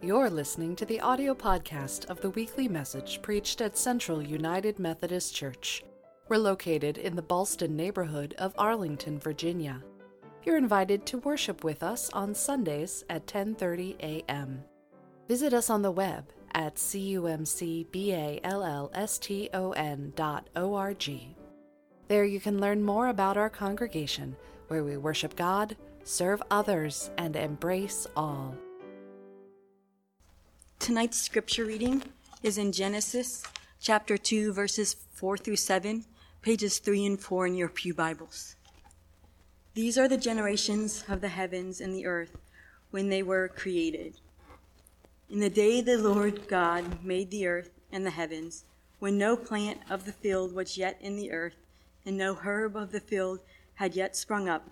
You're listening to the audio podcast of the weekly message preached at Central United Methodist Church. We're located in the Ballston neighborhood of Arlington, Virginia. You're invited to worship with us on Sundays at 10:30 a.m. Visit us on the web at cumcballston.org. There you can learn more about our congregation, where we worship God, serve others, and embrace all. Tonight's scripture reading is in Genesis chapter 2, verses 4 through 7, pages 3 and 4 in your Pew Bibles. These are the generations of the heavens and the earth when they were created. In the day the Lord God made the earth and the heavens, when no plant of the field was yet in the earth, and no herb of the field had yet sprung up,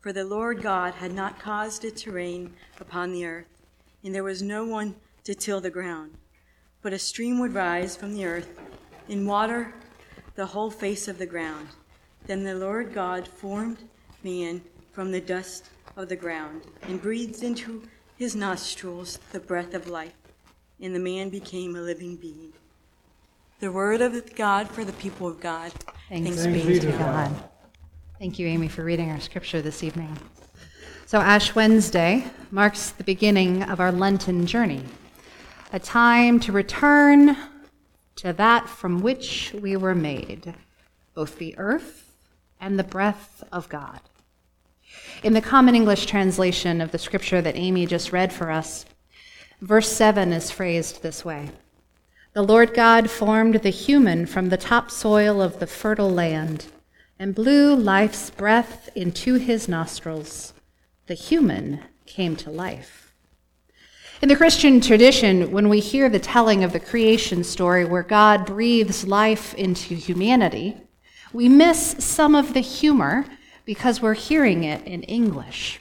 for the Lord God had not caused it to rain upon the earth, and there was no one to till the ground. But a stream would rise from the earth and water the whole face of the ground. Then the Lord God formed man from the dust of the ground and breathed into his nostrils the breath of life, and the man became a living being. The word of God for the people of God. Thanks, Thanks be to. God. Thank you, Amy, for reading our scripture this evening. So, Ash Wednesday marks the beginning of our Lenten journey a time to return to that from which we were made, both the earth and the breath of God. In the Common English translation of the scripture that Amy just read for us, verse 7 is phrased this way The Lord God formed the human from the topsoil of the fertile land and blew life's breath into his nostrils. The human came to life. In the Christian tradition, when we hear the telling of the creation story where God breathes life into humanity, we miss some of the humor because we're hearing it in English.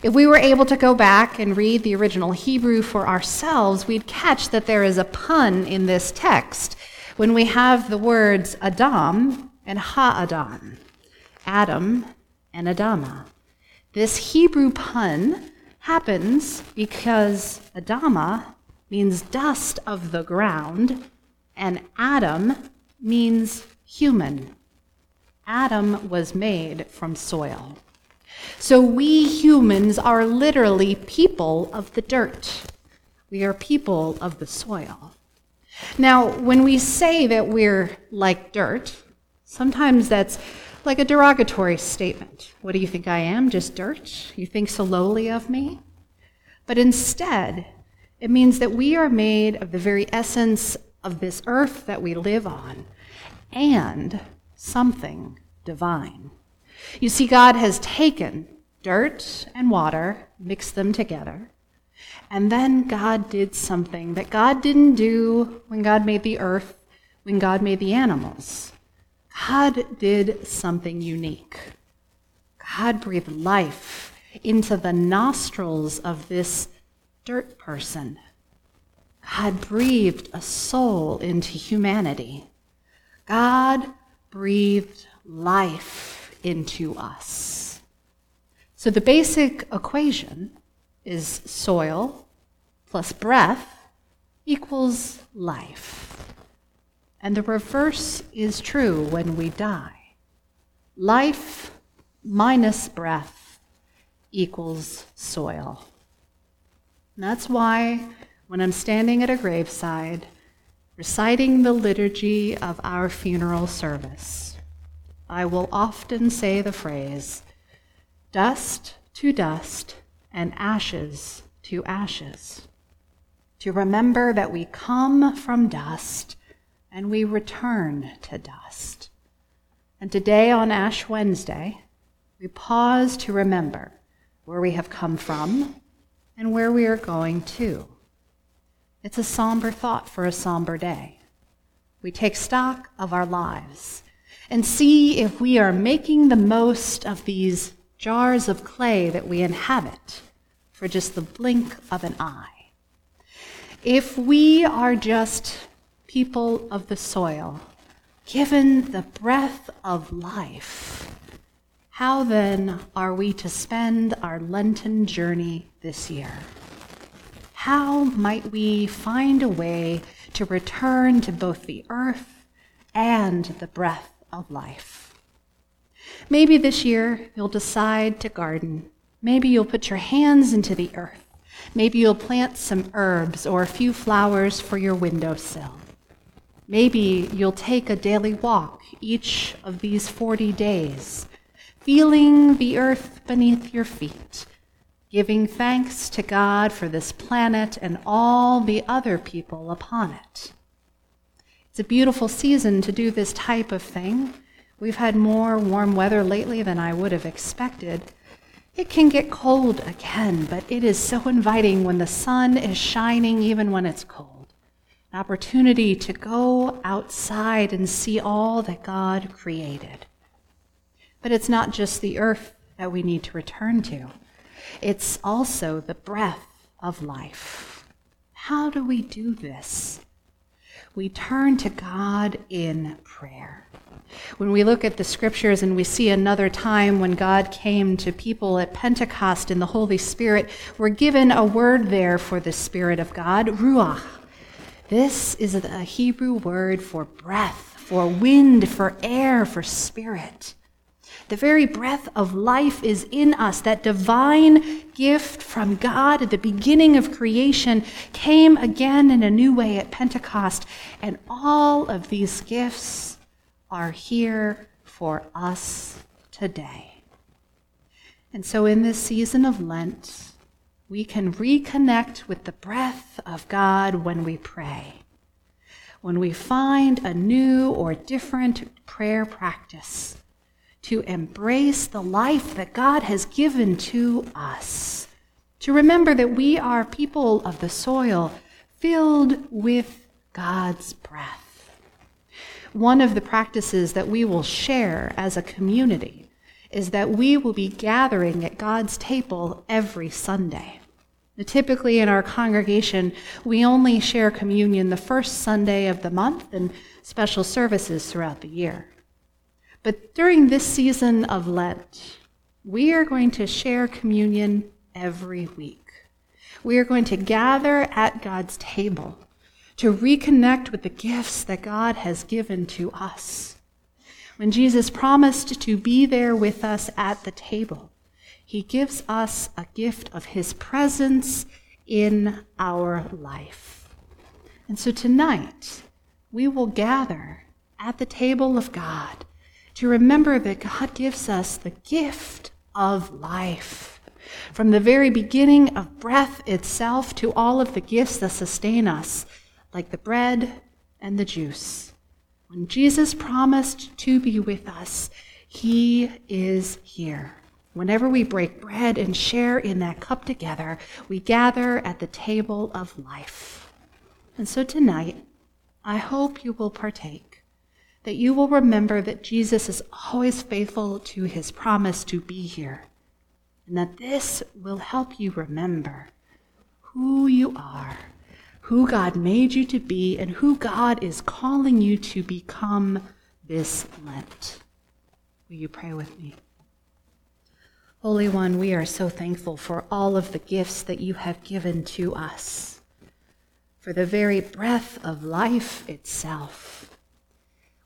If we were able to go back and read the original Hebrew for ourselves, we'd catch that there is a pun in this text when we have the words Adam and Ha-Adam, Adam and Adama. This Hebrew pun happens because Adama means dust of the ground, and Adam means human. Adam was made from soil. So we humans are literally people of the dirt. We are people of the soil. Now, when we say that we're like dirt, sometimes that's like a derogatory statement. What do you think I am? Just dirt? You think so lowly of me? But instead, it means that we are made of the very essence of this earth that we live on and something divine. You see, God has taken dirt and water, mixed them together, and then God did something that God didn't do when God made the earth, when God made the animals. God did something unique. God breathed life into the nostrils of this dirt person. God breathed a soul into humanity. God breathed life into us. So the basic equation is soil plus breath equals life. And the reverse is true when we die. Life minus breath equals soil. And that's why when I'm standing at a graveside, reciting the liturgy of our funeral service, I will often say the phrase, dust to dust and ashes to ashes, to remember that we come from dust and we return to dust. And today on Ash Wednesday, we pause to remember where we have come from and where we are going to. It's a somber thought for a somber day. We take stock of our lives and see if we are making the most of these jars of clay that we inhabit for just the blink of an eye. If we are just people of the soil, given the breath of life, how then are we to spend our Lenten journey this year? how might we find a way to return to both the earth and the breath of life? Maybe this year you'll decide to garden. Maybe you'll put your hands into the earth. Maybe you'll plant some herbs or a few flowers for your windowsill. Maybe you'll take a daily walk each of these 40 days, feeling the earth beneath your feet, giving thanks to God for this planet and all the other people upon it. It's a beautiful season to do this type of thing. We've had more warm weather lately than I would have expected. It can get cold again, but it is so inviting when the sun is shining, even when it's cold. Opportunity to go outside and see all that God created. But it's not just the earth that we need to return to, it's also the breath of life. How do we do this? We turn to God in prayer. When we look at the scriptures and we see another time when God came to people at Pentecost in the Holy Spirit, we're given a word there for the Spirit of God, Ruach. This is a Hebrew word for breath, for wind, for air, for spirit. The very breath of life is in us. That divine gift from God at the beginning of creation came again in a new way at Pentecost. And all of these gifts are here for us today. And so, in this season of Lent, we can reconnect with the breath of God when we pray. When we find a new or different prayer practice to embrace the life that God has given to us, to remember that we are people of the soil filled with God's breath one of the practices that we will share as a community is that we will be gathering at God's table every Sunday. Typically, in our congregation, we only share communion the first Sunday of the month and special services throughout the year. But during this season of Lent, we are going to share communion every week. We are going to gather at God's table to reconnect with the gifts that God has given to us. When Jesus promised to be there with us at the table, he gives us a gift of his presence in our life. And so tonight, we will gather at the table of God to remember that God gives us the gift of life. From the very beginning of breath itself to all of the gifts that sustain us, like the bread and the juice. When Jesus promised to be with us, he is here. Whenever we break bread and share in that cup together, we gather at the table of life. And so tonight, I hope you will partake, that you will remember that Jesus is always faithful to his promise to be here, and that this will help you remember who you are who God made you to be and who God is calling you to become this Lent. Will you pray with me? Holy One, we are so thankful for all of the gifts that you have given to us, for the very breath of life itself.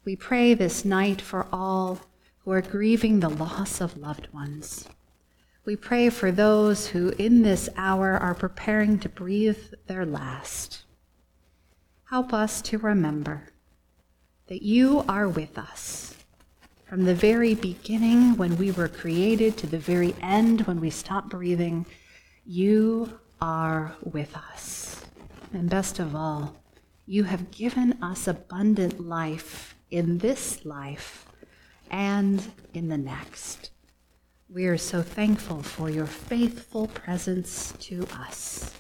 We pray this night for all who are grieving the loss of loved ones. We pray for those who in this hour are preparing to breathe their last. Help us to remember that you are with us from the very beginning when we were created to the very end when we stop breathing. You are with us. And best of all, you have given us abundant life in this life and in the next. We are so thankful for your faithful presence to us.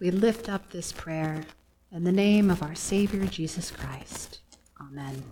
We lift up this prayer in the name of our Savior Jesus Christ. Amen.